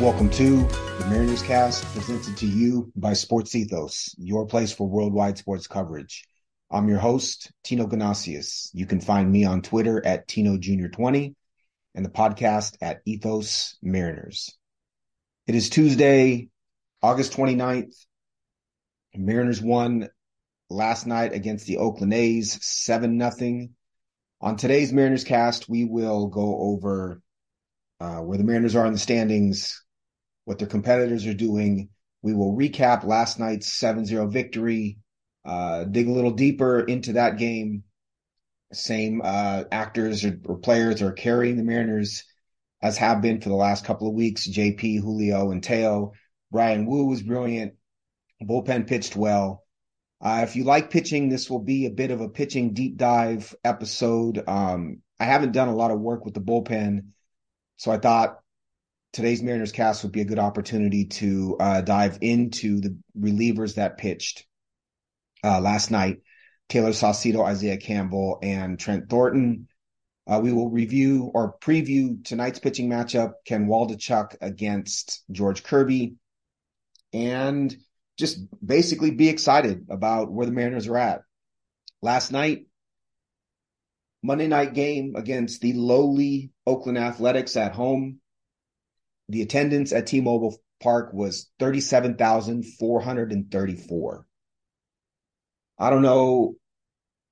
Welcome to the Mariners Cast, presented to you by Sports Ethos, your place for worldwide sports coverage. I'm your host, Tino Ganasius. You can find me on Twitter at Tino Jr. 20 and the podcast at Ethos Mariners. It is Tuesday, August 29th. Mariners won last night against the Oakland A's 7 nothing. On today's Mariners cast, we will go over uh, where the Mariners are in the standings, what their competitors are doing. We will recap last night's 7 0 victory, uh, dig a little deeper into that game. Same uh, actors or, or players are carrying the Mariners as have been for the last couple of weeks. JP, Julio, and Teo. Bryan Woo was brilliant. Bullpen pitched well. Uh, if you like pitching, this will be a bit of a pitching deep dive episode. Um, I haven't done a lot of work with the bullpen, so I thought today's Mariners cast would be a good opportunity to uh, dive into the relievers that pitched uh, last night. Taylor Saucedo, Isaiah Campbell, and Trent Thornton. Uh, we will review or preview tonight's pitching matchup, Ken Waldichuk against George Kirby, and just basically be excited about where the Mariners are at. Last night, Monday night game against the lowly Oakland Athletics at home. The attendance at T-Mobile Park was 37,434. I don't know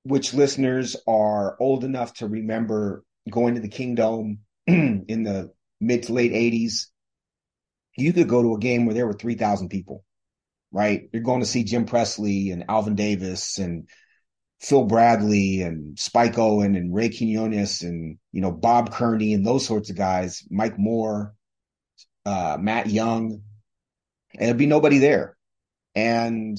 which listeners are old enough to remember going to the Kingdome in the mid to late 80s. You could go to a game where there were 3,000 people, right? You're going to see Jim Presley and Alvin Davis and Phil Bradley and Spike Owen and Ray Quinones and, you know, Bob Kearney and those sorts of guys, Mike Moore, uh, Matt Young, and there'd be nobody there. And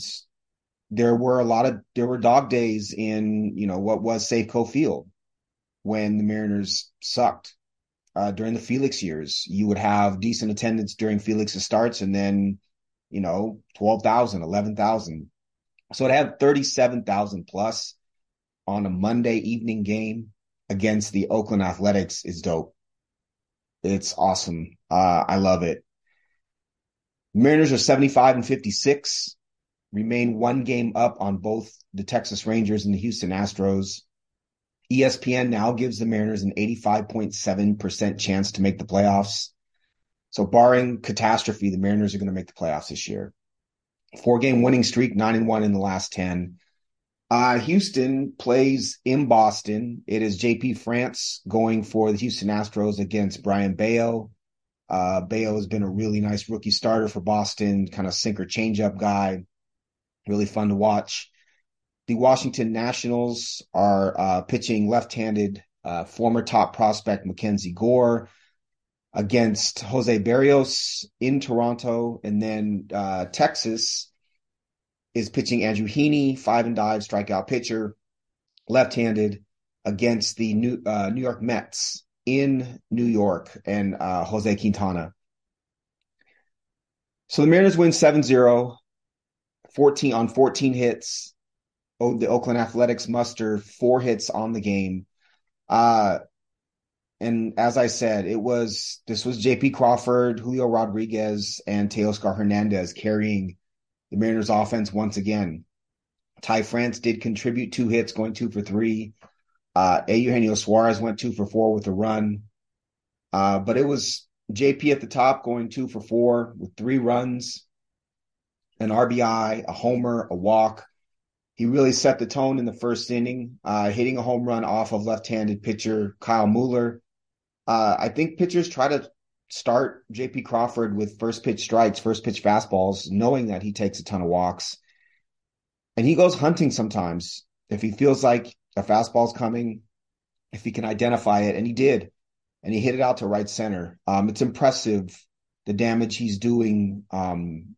there were a lot of, there were dog days in, you know, what was Safeco Field when the Mariners sucked. Uh, during the Felix years, you would have decent attendance during Felix's starts and then, you know, 12,000, 11,000 so to have 37,000 plus on a Monday evening game against the Oakland Athletics is dope. It's awesome. Uh, I love it. Mariners are 75 and 56, remain one game up on both the Texas Rangers and the Houston Astros. ESPN now gives the Mariners an 85.7% chance to make the playoffs. So barring catastrophe, the Mariners are going to make the playoffs this year four game winning streak, nine and one in the last 10. Uh, Houston plays in Boston. It is JP France going for the Houston Astros against Brayan Bello. Uh, has been a really nice rookie starter for Boston, kind of sinker changeup guy. Really fun to watch. The Washington Nationals are uh, pitching left handed uh, former top prospect Mackenzie Gore against Jose Berrios in Toronto, and then uh, Texas is pitching Andrew Heaney, five and dive strikeout pitcher, left-handed against the New uh, New York Mets in New York and uh, Jose Quintana. So the Mariners win 7-0, 14 on 14 hits. Oh, the Oakland Athletics muster four hits on the game. Uh, and as I said, it was this was J.P. Crawford, Julio Rodriguez, and Teoscar Hernandez carrying the Mariners' offense once again. Ty France did contribute two hits, going two for three. Uh, Eugenio Suarez went two for four with a run. Uh, but it was JP at the top going two for four with three runs, an RBI, a homer, a walk. He really set the tone in the first inning, uh, hitting a home run off of left-handed pitcher Kyle Mueller. Uh, I think pitchers try to start JP Crawford with first pitch strikes, first pitch fastballs, knowing that he takes a ton of walks. And he goes hunting sometimes if he feels like a fastball's coming, if he can identify it. And he did. And he hit it out to right center. Um, it's impressive the damage he's doing, um,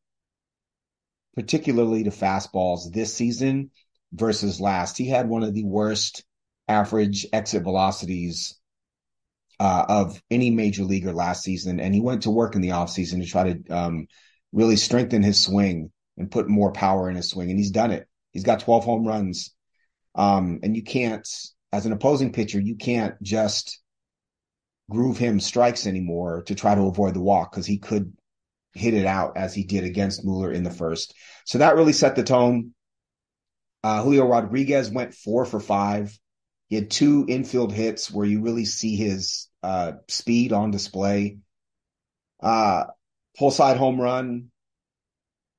particularly to fastballs this season versus last. He had one of the worst average exit velocities uh, of any major leaguer last season. And he went to work in the offseason to try to um, really strengthen his swing and put more power in his swing. And he's done it. He's got 12 home runs. Um, and you can't, as an opposing pitcher, you can't just groove him strikes anymore to try to avoid the walk because he could hit it out as he did against Mueller in the first. So that really set the tone. Uh, Julio Rodriguez went four for five. He had two infield hits where you really see his uh, speed on display. Uh, pull side home run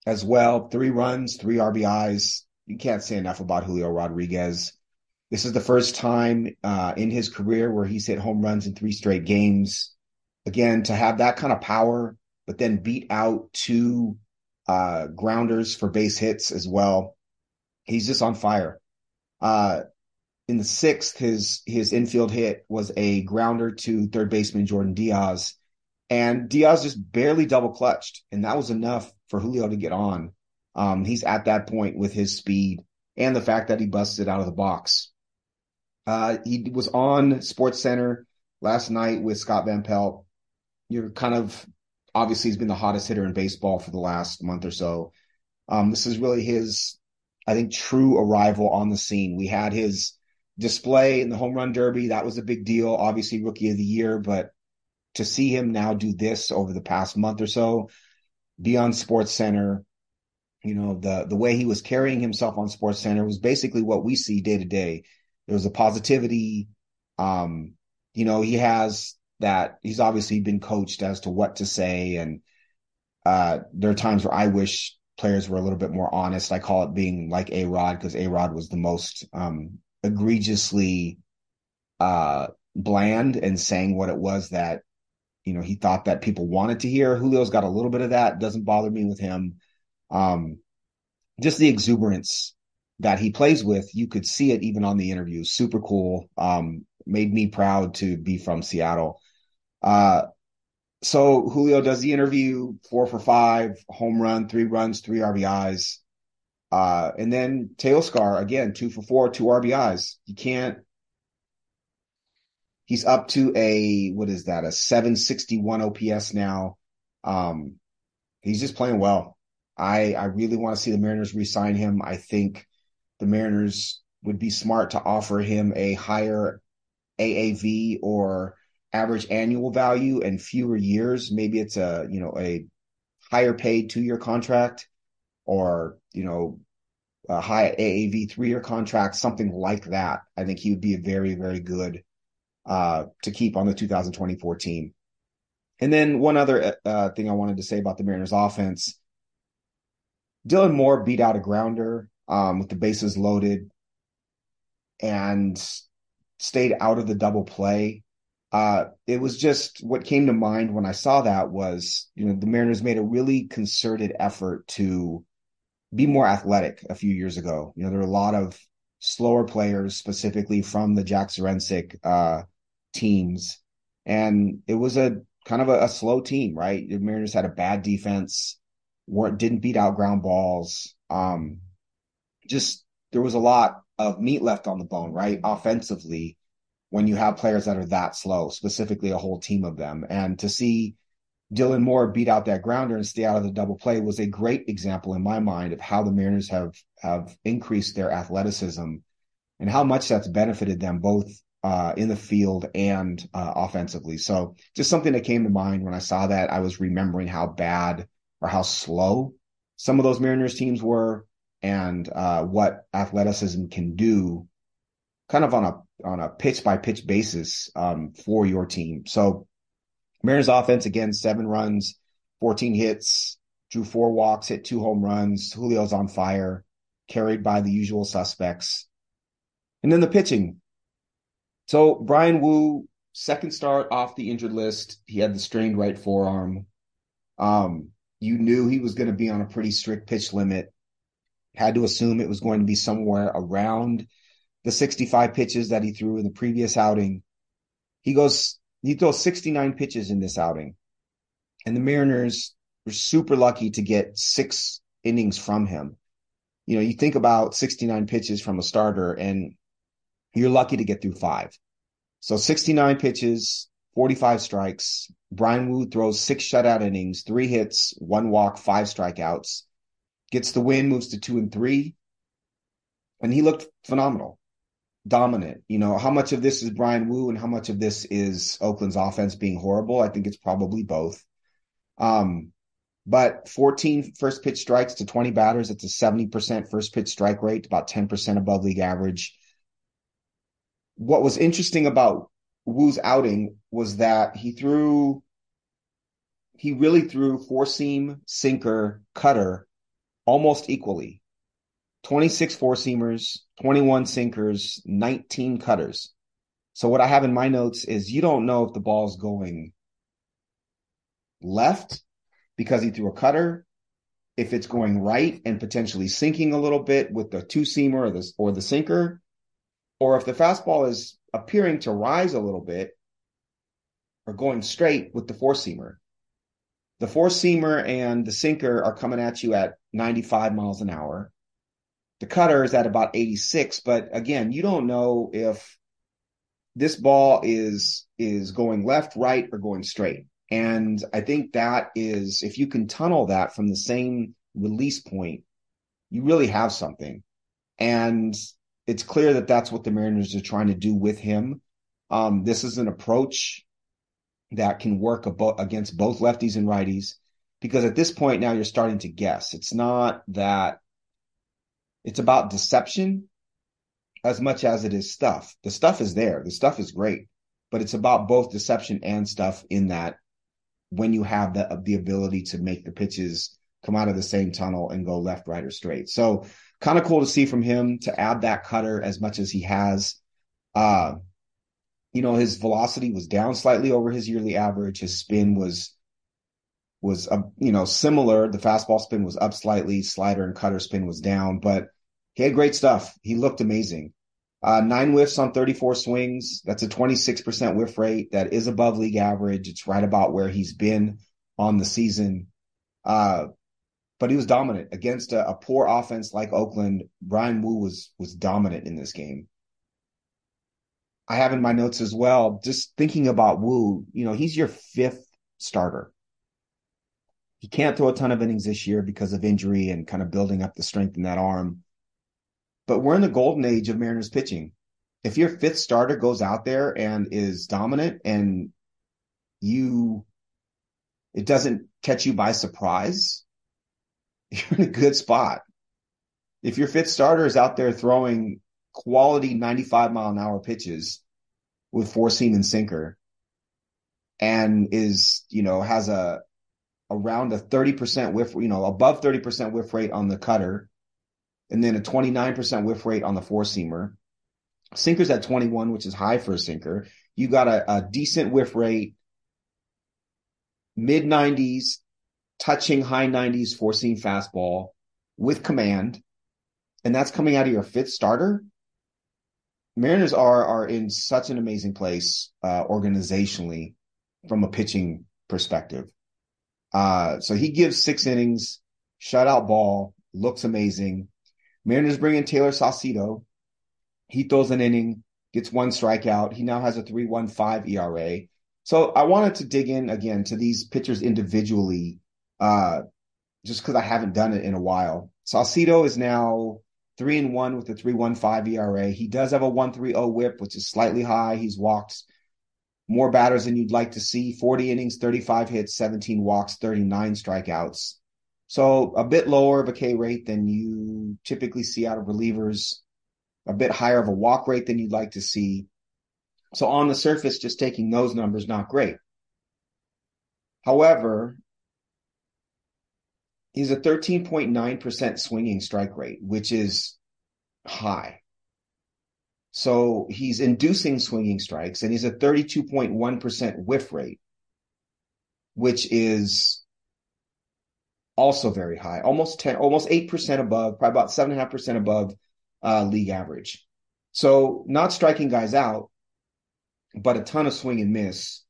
as well. Three runs, three RBIs. You can't say enough about Julio Rodriguez. This is the first time uh, in his career where he's hit home runs in three straight games. Again, to have that kind of power, but then beat out two uh, grounders for base hits as well. He's just on fire. Uh, in the sixth, his his infield hit was a grounder to third baseman Jordan Diaz, and Diaz just barely double clutched, and that was enough for Julio to get on. Um, he's at that point with his speed and the fact that he busted out of the box. Uh, he was on Sports Center last night with Scott Van Pelt. You're kind of obviously he's been the hottest hitter in baseball for the last month or so. Um, this is really his, I think, true arrival on the scene. We had his display in the home run derby. That was a big deal. Obviously, rookie of the year, but to see him now do this over the past month or so, be on Sports Center, you know, the the way he was carrying himself on Sports Center was basically what we see day to day. There was a positivity. Um, you know, he has that he's obviously been coached as to what to say. And uh, there are times where I wish players were a little bit more honest. I call it being like A Rod because A Rod was the most um, egregiously uh, bland and saying what it was that you know he thought that people wanted to hear. Julio's got a little bit of that. Doesn't bother me with him. Um, just the exuberance that he plays with, you could see it even on the interview. Super cool. Um, made me proud to be from Seattle. Uh, so Julio does the interview, four for five, home run, three runs, three RBIs. Uh, and then Teoscar again, two for four, two RBIs. You can't. He's up to a what is that? A 761 OPS now. Um, he's just playing well. I I really want to see the Mariners re-sign him. I think the Mariners would be smart to offer him a higher AAV or average annual value and fewer years. Maybe it's a, you know, a higher paid two year contract or, you know, a high AAV three year contract, something like that. I think he would be a very, very good uh, to keep on the 2024 team. And then one other uh, thing I wanted to say about the Mariners offense. Dylan Moore beat out a grounder um, with the bases loaded and stayed out of the double play uh, it was just what came to mind when I saw that was, you know, the Mariners made a really concerted effort to be more athletic a few years ago. You know, there were a lot of slower players, specifically from the Jack Zduriencik uh, teams, and it was a kind of a, a, slow team, right? The Mariners had a bad defense, weren't didn't beat out ground balls. Um, just there was a lot of meat left on the bone, right? Offensively, when you have players that are that slow, specifically a whole team of them. And to see Dylan Moore beat out that grounder and stay out of the double play was a great example in my mind of how the Mariners have have increased their athleticism and how much that's benefited them both uh, in the field and uh, offensively. So just something that came to mind when I saw that. I was remembering how bad or how slow some of those Mariners teams were and uh, what athleticism can do kind of on a on a pitch by pitch basis um, for your team. So Mariners offense again, seven runs, 14 hits, drew four walks, hit two home runs. Julio's on fire, carried by the usual suspects. And then the pitching. So Bryan Woo, second start off the injured list. He had the strained right forearm. Um, you knew he was going to be on a pretty strict pitch limit. Had to assume it was going to be somewhere around the 65 pitches that he threw in the previous outing. He goes, he throws 69 pitches in this outing. And the Mariners were super lucky to get six innings from him. You know, you think about 69 pitches from a starter and you're lucky to get through five. So 69 pitches, 45 strikes. Bryan Woo throws six shutout innings, three hits, one walk, five strikeouts, gets the win, moves to two and three. And he looked phenomenal dominant. You know, how much of this is Bryan Woo and how much of this is Oakland's offense being horrible? I think it's probably both. Um, But 14 first pitch strikes to 20 batters, it's a 70% first pitch strike rate, about 10% above league average. What was interesting about Woo's outing was that he threw, he really threw four seam, sinker, cutter almost equally. 26 four seamers, 21 sinkers, 19 cutters. So what I have in my notes is you don't know if the ball's going left because he threw a cutter, if it's going right and potentially sinking a little bit with the two seamer or the or the sinker, or if the fastball is appearing to rise a little bit or going straight with the four seamer. The four seamer and the sinker are coming at you at 95 miles an hour. The cutter is at about 86, but again, you don't know if this ball is is going left, right, or going straight. And I think that is if you can tunnel that from the same release point, you really have something. And it's clear that that's what the Mariners are trying to do with him. Um, this is an approach that can work abo- against both lefties and righties because at this point now you're starting to guess. It's not that it's about deception as much as it is stuff. The stuff is there. The stuff is great, but it's about both deception and stuff in that when you have the the ability to make the pitches come out of the same tunnel and go left, right, or straight. So kind of cool to see from him to add that cutter as much as he has. Uh, you know, his velocity was down slightly over his yearly average. His spin was was uh, you know similar. The fastball spin was up slightly. Slider and cutter spin was down, but he had great stuff. He looked amazing. Uh, nine whiffs on 34 swings. That's a 26% whiff rate. That is above league average. It's right about where he's been on the season. Uh, but he was dominant against a, a, poor offense like Oakland. Bryan Woo was was dominant in this game. I have in my notes as well, just thinking about Woo, you know, he's your fifth starter. He can't throw a ton of innings this year because of injury and kind of building up the strength in that arm. But we're in the golden age of Mariners pitching. If your fifth starter goes out there and is dominant and you it doesn't catch you by surprise, you're in a good spot. If your fifth starter is out there throwing quality 95 mile an hour pitches with four seam and sinker and is, you know, has a around a 30% whiff, you know, above 30% whiff rate on the cutter and then a 29% whiff rate on the four seamer. Sinker's at 21, which is high for a sinker. You got a, a decent whiff rate, mid 90s, touching high 90s four seam fastball with command, and that's coming out of your fifth starter. Mariners are are in such an amazing place uh, organizationally from a pitching perspective. Uh, so he gives six innings, shutout ball, looks amazing. Mariners bring in Taylor Saucedo. He throws an inning, gets one strikeout. He now has a 3.15 ERA. So I wanted to dig in again to these pitchers individually, uh, just because I haven't done it in a while. Saucedo is now three and one with a 3.15 ERA. He does have a 1.30 WHIP, which is slightly high. He's walked more batters than you'd like to see 40 innings, 35 hits, 17 walks, 39 strikeouts. So a bit lower of a K rate than you typically see out of relievers, a bit higher of a walk rate than you'd like to see. So on the surface, just taking those numbers, not great. However, he's a 13.9% swinging strike rate, which is high. So he's inducing swinging strikes and he's a 32.1% whiff rate, which is also very high, almost 10, almost 8% above, probably about 7.5% above uh, league average. So not striking guys out, but a ton of swing and miss.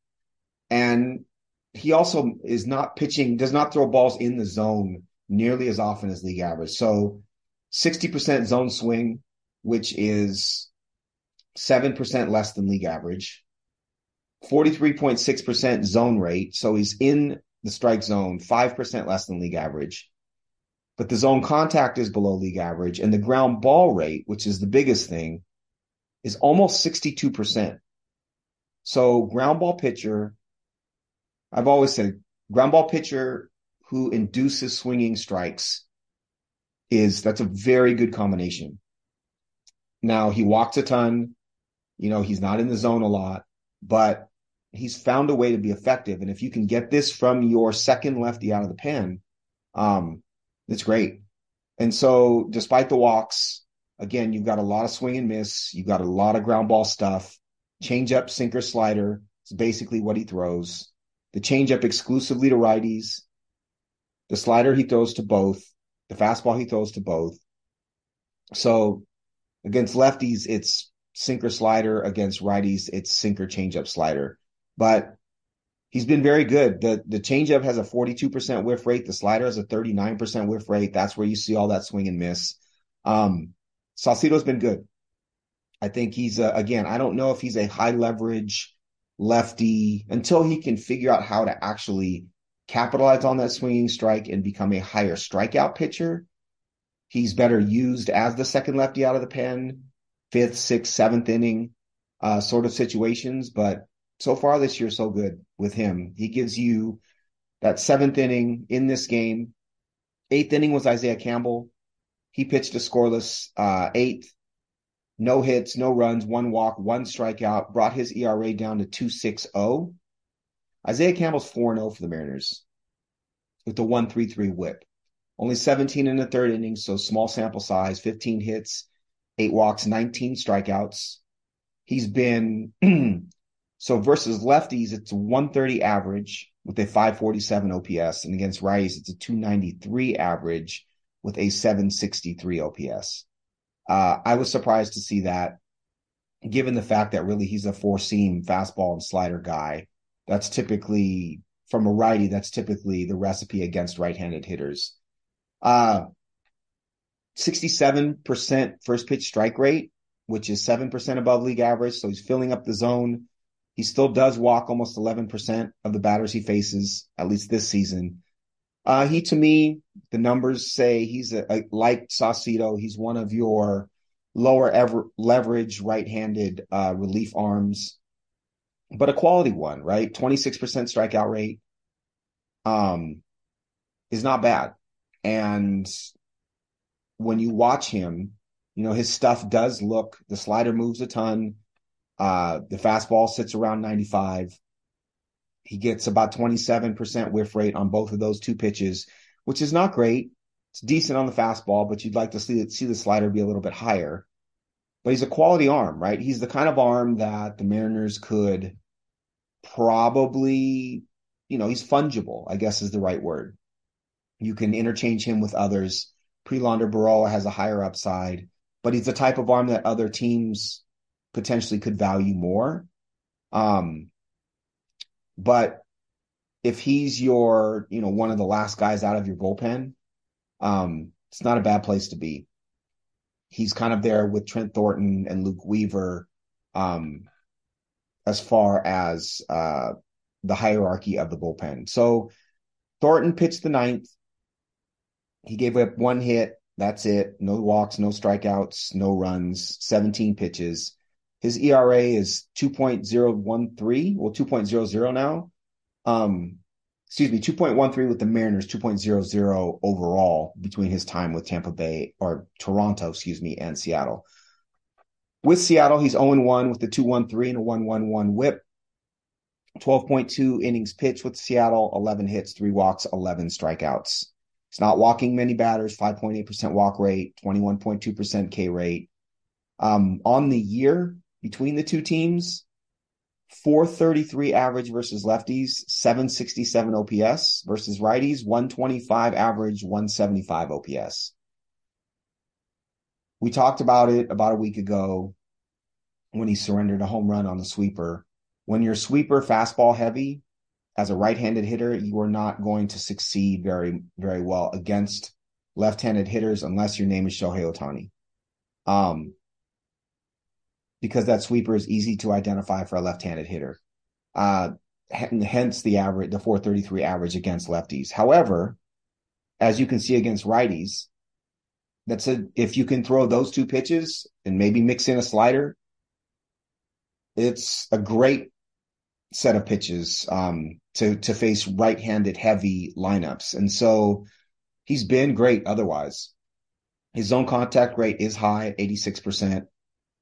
And he also is not pitching, does not throw balls in the zone nearly as often as league average. So 60% zone swing, which is 7% less than league average. 43.6% zone rate. So he's in the strike zone, 5% less than league average. But the zone contact is below league average. And the ground ball rate, which is the biggest thing, is almost 62%. So ground ball pitcher, I've always said ground ball pitcher who induces swinging strikes is that's a very good combination. Now he walks a ton, you know, he's not in the zone a lot, but he's found a way to be effective. And if you can get this from your second lefty out of the pen, um, it's great. And so despite the walks, again, you've got a lot of swing and miss. You've got a lot of ground ball stuff. Change up, sinker, slider. It's basically what he throws. The change up exclusively to righties. The slider he throws to both. The fastball he throws to both. So against lefties, it's sinker slider. Against righties, it's sinker changeup slider. But he's been very good. The the changeup has a 42% whiff rate. The slider has a 39% whiff rate. That's where you see all that swing and miss. Um, Saucedo's been good. I think he's a, again. I don't know if he's a high leverage lefty until he can figure out how to actually capitalize on that swinging strike and become a higher strikeout pitcher. He's better used as the second lefty out of the pen, fifth, sixth, seventh inning uh, sort of situations. But so far this year, so good with him. He gives you that seventh inning in this game. Eighth inning was Isaiah Campbell. He pitched a scoreless uh, eighth, no hits, no runs, one walk, one strikeout, brought his ERA down to 2.60. Isaiah Campbell's 4 0 for the Mariners with the 1.33 whip. Only 17 in the third inning, so small sample size, 15 hits, eight walks, 19 strikeouts. He's been so versus lefties, it's a 130 average with a 547 OPS, and against righties, it's a 293 average with a 763 OPS. Uh, I was surprised to see that, given the fact that really he's a four seam fastball and slider guy. That's typically from a righty. That's typically the recipe against right handed hitters. Uh, 67% first pitch strike rate, which is 7% above league average. So he's filling up the zone. He still does walk almost 11% of the batters he faces, at least this season. Uh, he, to me, the numbers say he's a, a like Saucedo. He's one of your lower ever leverage right-handed uh, relief arms, but a quality one, right? 26% strikeout rate, um, is not bad. And when you watch him, you know, his stuff does look, the slider moves a ton. Uh, the fastball sits around 95. He gets about 27% whiff rate on both of those two pitches, which is not great. It's decent on the fastball, but you'd like to see see the slider be a little bit higher. But he's a quality arm, right? He's the kind of arm that the Mariners could probably, you know, he's fungible, I guess is the right word. You can interchange him with others. Prelander Berroa has a higher upside, but he's the type of arm that other teams potentially could value more. Um, but if he's your, you know, one of the last guys out of your bullpen, um, it's not a bad place to be. He's kind of there with Trent Thornton and Luke Weaver, um, as far as uh, the hierarchy of the bullpen. So Thornton pitched the ninth. He gave up one hit. That's it. No walks, no strikeouts, no runs, 17 pitches. His ERA is 2.013, well, 2.00 now. Um, excuse me, 2.13 with the Mariners, 2.00 overall between his time with Tampa Bay or Toronto, excuse me, and Seattle. With Seattle, he's 0 1 with the 2.13 and a 1.11 whip. 12.2 innings pitched with Seattle, 11 hits, three walks, 11 strikeouts. He's not walking many batters, 5.8% walk rate, 21.2% K rate. Um, on the year, between the two teams 433 average versus lefties, 767 OPS versus righties, 125 average, 175 OPS. We talked about it about a week ago when he surrendered a home run on the sweeper. When you're sweeper fastball heavy as a right-handed hitter, you are not going to succeed very, very well against left-handed hitters unless your name is Shohei Ohtani. Um, because that sweeper is easy to identify for a left-handed hitter. Uh, hence the average, the 433 average against lefties. However, as you can see against righties, that's a, if you can throw those two pitches and maybe mix in a slider, it's a great set of pitches. Um, to to face right-handed heavy lineups. And so he's been great otherwise. His zone contact rate is high 86%.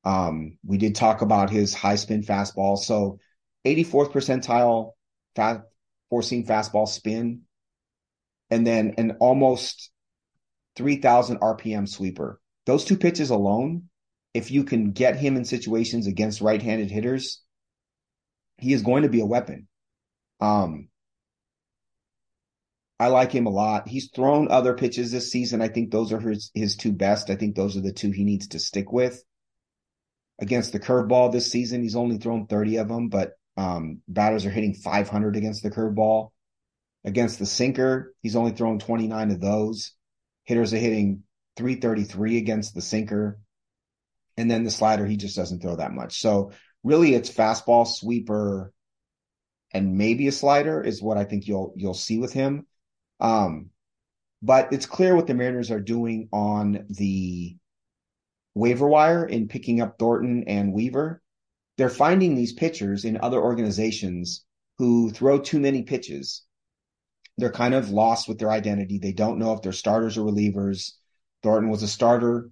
Um, we did talk about his high spin fastball. So 84th percentile four seam fastball spin, and then an almost 3000 RPM sweeper. Those two pitches alone, if you can get him in situations against right handed hitters, he is going to be a weapon. Um, I like him a lot. He's thrown other pitches this season. I think those are his, his two best. I think those are the two he needs to stick with. Against the curveball this season, he's only thrown 30 of them, but um, batters are hitting 500 against the curveball. Against the sinker, he's only thrown 29 of those. Hitters are hitting 333 against the sinker. And then the slider, he just doesn't throw that much. So really it's fastball, sweeper, and maybe a slider is what I think you'll you'll see with him. Um, but it's clear what the Mariners are doing on the waiver wire in picking up Thornton and Weaver. They're finding these pitchers in other organizations who throw too many pitches. They're kind of lost with their identity. They don't know if they're starters or relievers. Thornton was a starter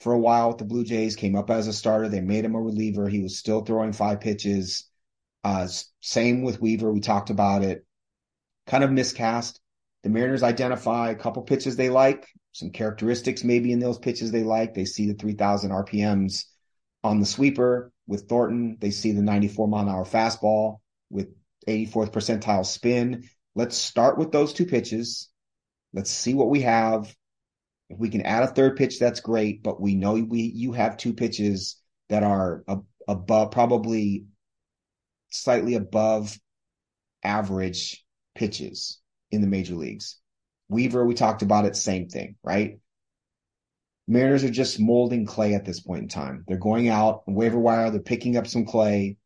for a while with the Blue Jays, came up as a starter. They made him a reliever. He was still throwing five pitches. Uh, same with Weaver. We talked about it. Kind of miscast. The Mariners identify a couple pitches they like, some characteristics maybe in those pitches they like. They see the 3,000 RPMs on the sweeper with Thornton. They see the 94 mile an hour fastball with 84th percentile spin. Let's start with those two pitches. Let's see what we have. If we can add a third pitch, that's great. But we know we you have two pitches that are above, probably slightly above average pitches in the major leagues. Weaver, we talked about it, same thing, right? Mariners are just molding clay at this point in time. They're going out waiver wire, they're picking up some clay.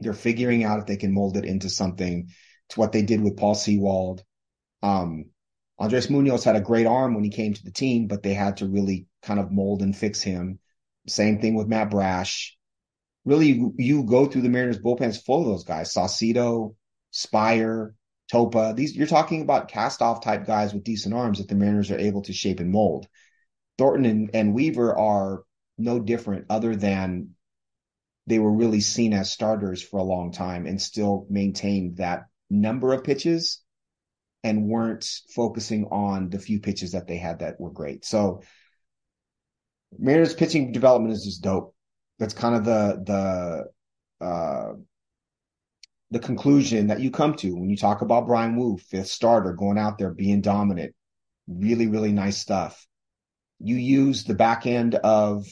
They're figuring out if they can mold it into something. To what they did with Paul Sewald. Um, Andres Munoz had a great arm when he came to the team, but they had to really kind of mold and fix him. Same thing with Matt Brash. Really, you, go through the Mariners bullpens full of those guys. Saucedo, Speier, Topa. These you're talking about cast off type guys with decent arms that the Mariners are able to shape and mold. Thornton and, and Weaver are no different, other than they were really seen as starters for a long time and still maintained that number of pitches and weren't focusing on the few pitches that they had that were great. So Mariners pitching development is just dope. That's kind of the the uh, the conclusion that you come to when you talk about Bryan Woo, fifth starter, going out there being dominant. Really, really nice stuff. You use the back end of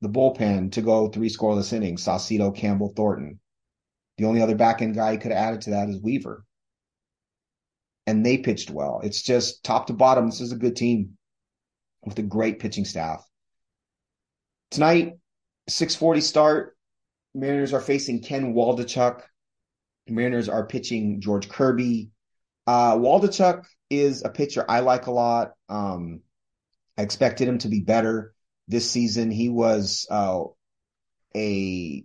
the bullpen to go three scoreless innings, Saucedo, Campbell, Thornton. The only other back end guy you could have added to that is Weaver. And they pitched well. It's just top to bottom. This is a good team with a great pitching staff. Tonight, 640 start. Mariners are facing Ken Waldichuk. Mariners are pitching George Kirby. Uh, Waldichuk is a pitcher I like a lot. Um, I expected him to be better this season. He was uh, a,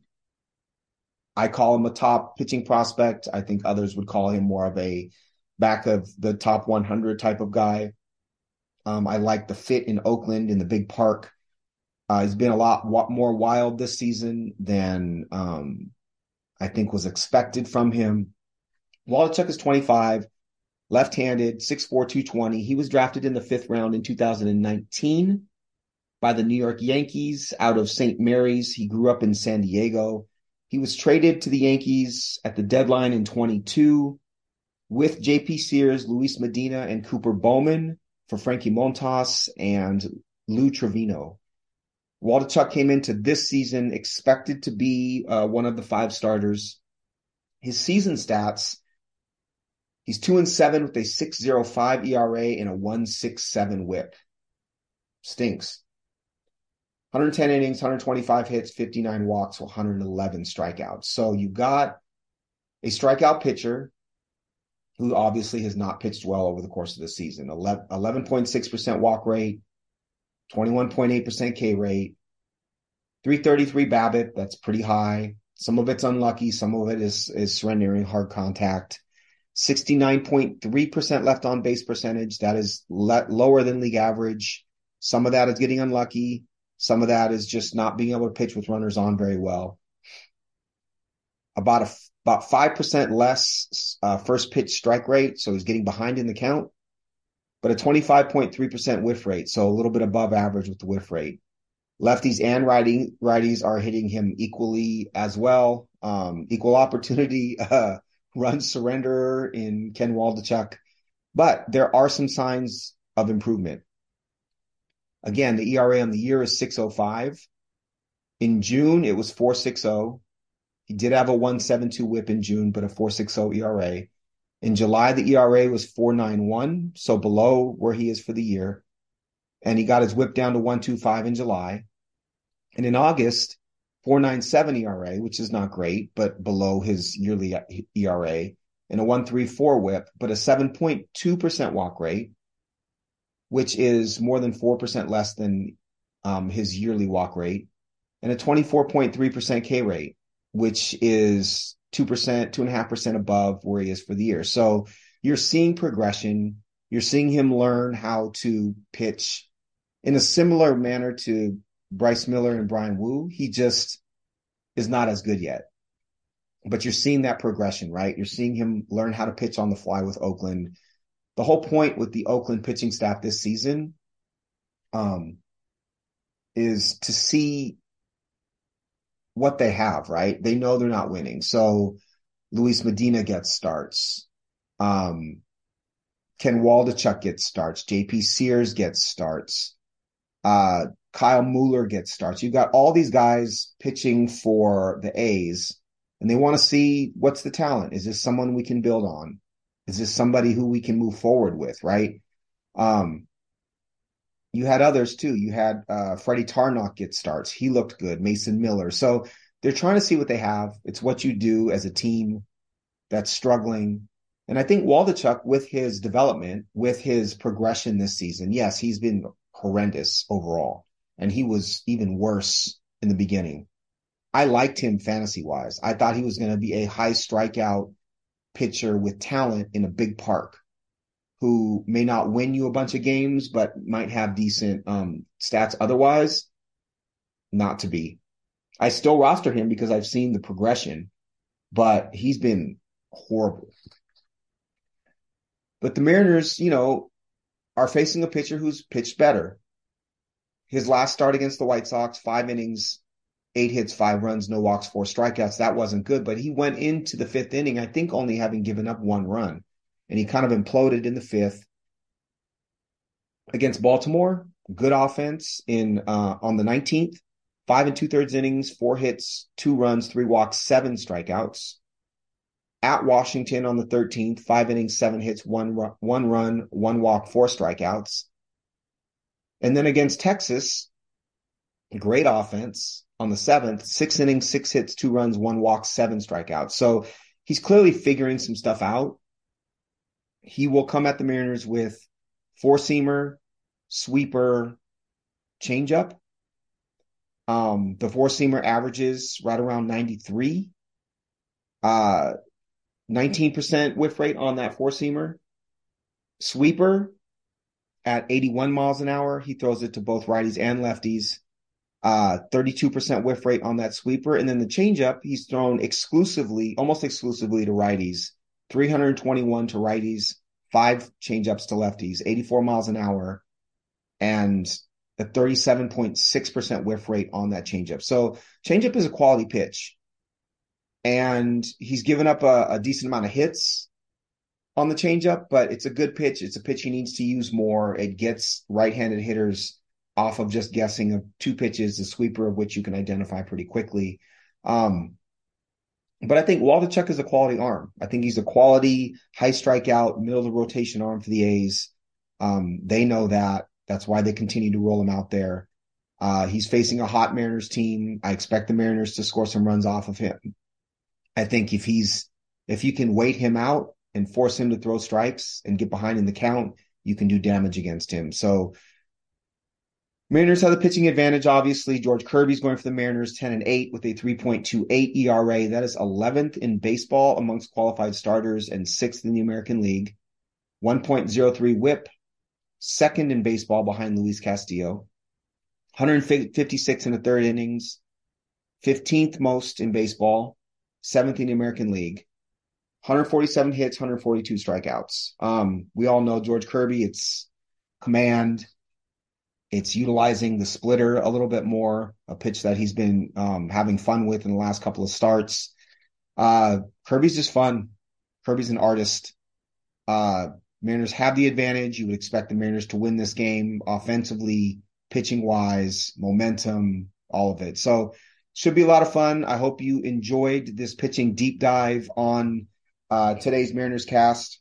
I call him a top pitching prospect. I think others would call him more of a back of the top 100 type of guy. Um, I like the fit in Oakland in the big park. Uh, he's been a lot more wild this season than um, I think was expected from him. Waldichuk is 25, left-handed, 6'4", 220. He was drafted in the fifth round in 2019 by the New York Yankees out of St. Mary's. He grew up in San Diego. He was traded to the Yankees at the deadline in 22 with JP Sears, Luis Medina, and Cooper Bowman for Frankie Montas and Lou Trivino. Waldichuk came into this season expected to be uh, one of the five starters. His season stats, he's two and seven with a 6.05 ERA and a 1.67 WHIP. Stinks. 110 innings, 125 hits, 59 walks, 111 strikeouts. So you got a strikeout pitcher who obviously has not pitched well over the course of the season. 11.6% walk rate, 21.8% K rate, 333 BABIP, That's pretty high. Some of it's unlucky. Some of it is is surrendering hard contact. 69.3% left on base percentage. That is le- lower than league average. Some of that is getting unlucky. Some of that is just not being able to pitch with runners on very well. About a about 5% less uh, first pitch strike rate. So he's getting behind in the count, but a 25.3% whiff rate. So a little bit above average with the whiff rate. Lefties and righty, righties are hitting him equally as well. Um, equal opportunity, uh, run surrender in Ken Waldichuk, but there are some signs of improvement. Again, the ERA on the year is 605. In June, it was 460. He did have a 172 whip in June, but a 460 ERA. In July, the ERA was 491, so below where he is for the year. And he got his whip down to 125 in July. And in August, 497 ERA, which is not great, but below his yearly ERA, and a 134 whip, but a 7.2% walk rate, which is more than 4% less than um, his yearly walk rate, and a 24.3% K rate which is 2%, 2.5% above where he is for the year. So you're seeing progression. You're seeing him learn how to pitch in a similar manner to Bryce Miller and Bryan Woo. He just is not as good yet. But you're seeing that progression, right? You're seeing him learn how to pitch on the fly with Oakland. The whole point with the Oakland pitching staff this season um, is to see what they have, right? They know they're not winning. So Luis Medina gets starts. Um, Ken Waldichuk gets starts. JP Sears gets starts. Uh, Kyle Mueller gets starts. You've got all these guys pitching for the A's and they want to see what's the talent. Is this someone we can build on? Is this somebody who we can move forward with? Right. Um, you had others too. You had uh, Freddie Tarnok get starts. He looked good. Mason Miller. So they're trying to see what they have. It's what you do as a team that's struggling. And I think Waldichuk, with his development, with his progression this season, yes, he's been horrendous overall. And he was even worse in the beginning. I liked him fantasy wise. I thought he was going to be a high strikeout pitcher with talent in a big park who may not win you a bunch of games, but might have decent um, stats otherwise, not to be. I still roster him because I've seen the progression, but he's been horrible. But the Mariners, you know, are facing a pitcher who's pitched better. His last start against the White Sox, five innings, eight hits, five runs, no walks, four strikeouts. That wasn't good, but he went into the fifth inning, I think only having given up one run and he kind of imploded in the fifth against Baltimore. Good offense in uh, on the 19th, five and two thirds innings, four hits, two runs, three walks, seven strikeouts. At Washington on the 13th, five innings, seven hits, one one run, one walk, four strikeouts. And then against Texas, great offense on the seventh, six innings, six hits, two runs, one walk, seven strikeouts. So he's clearly figuring some stuff out he will come at the Mariners with four seamer, sweeper, changeup. Um, the four seamer averages right around 93. Uh, 19% whiff rate on that four seamer. Sweeper at 81 miles an hour. He throws it to both righties and lefties. Uh, 32% whiff rate on that sweeper. And then the changeup, he's thrown exclusively, almost exclusively to righties 321 to righties, five changeups to lefties, 84 miles an hour, and a 37.6% whiff rate on that changeup. So changeup is a quality pitch. And he's given up a, a decent amount of hits on the changeup, but it's a good pitch. It's a pitch he needs to use more. It gets right-handed hitters off of just guessing of two pitches, the sweeper of which you can identify pretty quickly. Um, but I think Waldichuk is a quality arm. I think he's a quality high strikeout, middle of the rotation arm for the A's. Um, they know that. That's why they continue to roll him out there. Uh, he's facing a hot Mariners team. I expect the Mariners to score some runs off of him. I think if he's, if you can wait him out and force him to throw strikes and get behind in the count, you can do damage against him. So Mariners have the pitching advantage, obviously. George Kirby's going for the Mariners 10 and 8 with a 3.28 ERA. That is 11th in baseball amongst qualified starters and sixth in the American League. 1.03 whip, second in baseball behind Luis Castillo. 156 in the third innings, 15th most in baseball, seventh in the American League. 147 hits, 142 strikeouts. Um, we all know George Kirby. It's command it's utilizing the splitter a little bit more, a pitch that he's been um, having fun with in the last couple of starts. Uh, Kirby's just fun. Kirby's an artist. Uh, Mariners have the advantage. You would expect the Mariners to win this game offensively, pitching wise, momentum, all of it. So should be a lot of fun. I hope you enjoyed this pitching deep dive on uh, today's Mariners cast.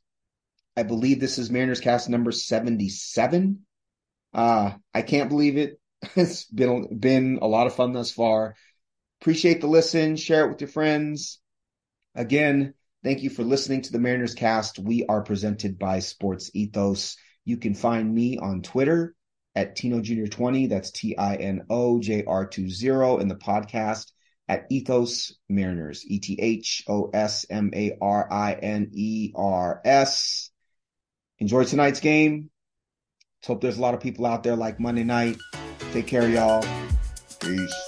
I believe this is Mariners cast number 77. Uh, I can't believe it. It's been been a lot of fun thus far. Appreciate the listen. Share it with your friends. Again, thank you for listening to the Mariners Cast. We are presented by Sports Ethos. You can find me on Twitter at Tino Jr. 20. That's T I N O J R 20 in the podcast at Ethos Mariners. E T H O S M A R I N E R S. Enjoy tonight's game. Hope there's a lot of people out there like Monday night. Take care, y'all. Peace.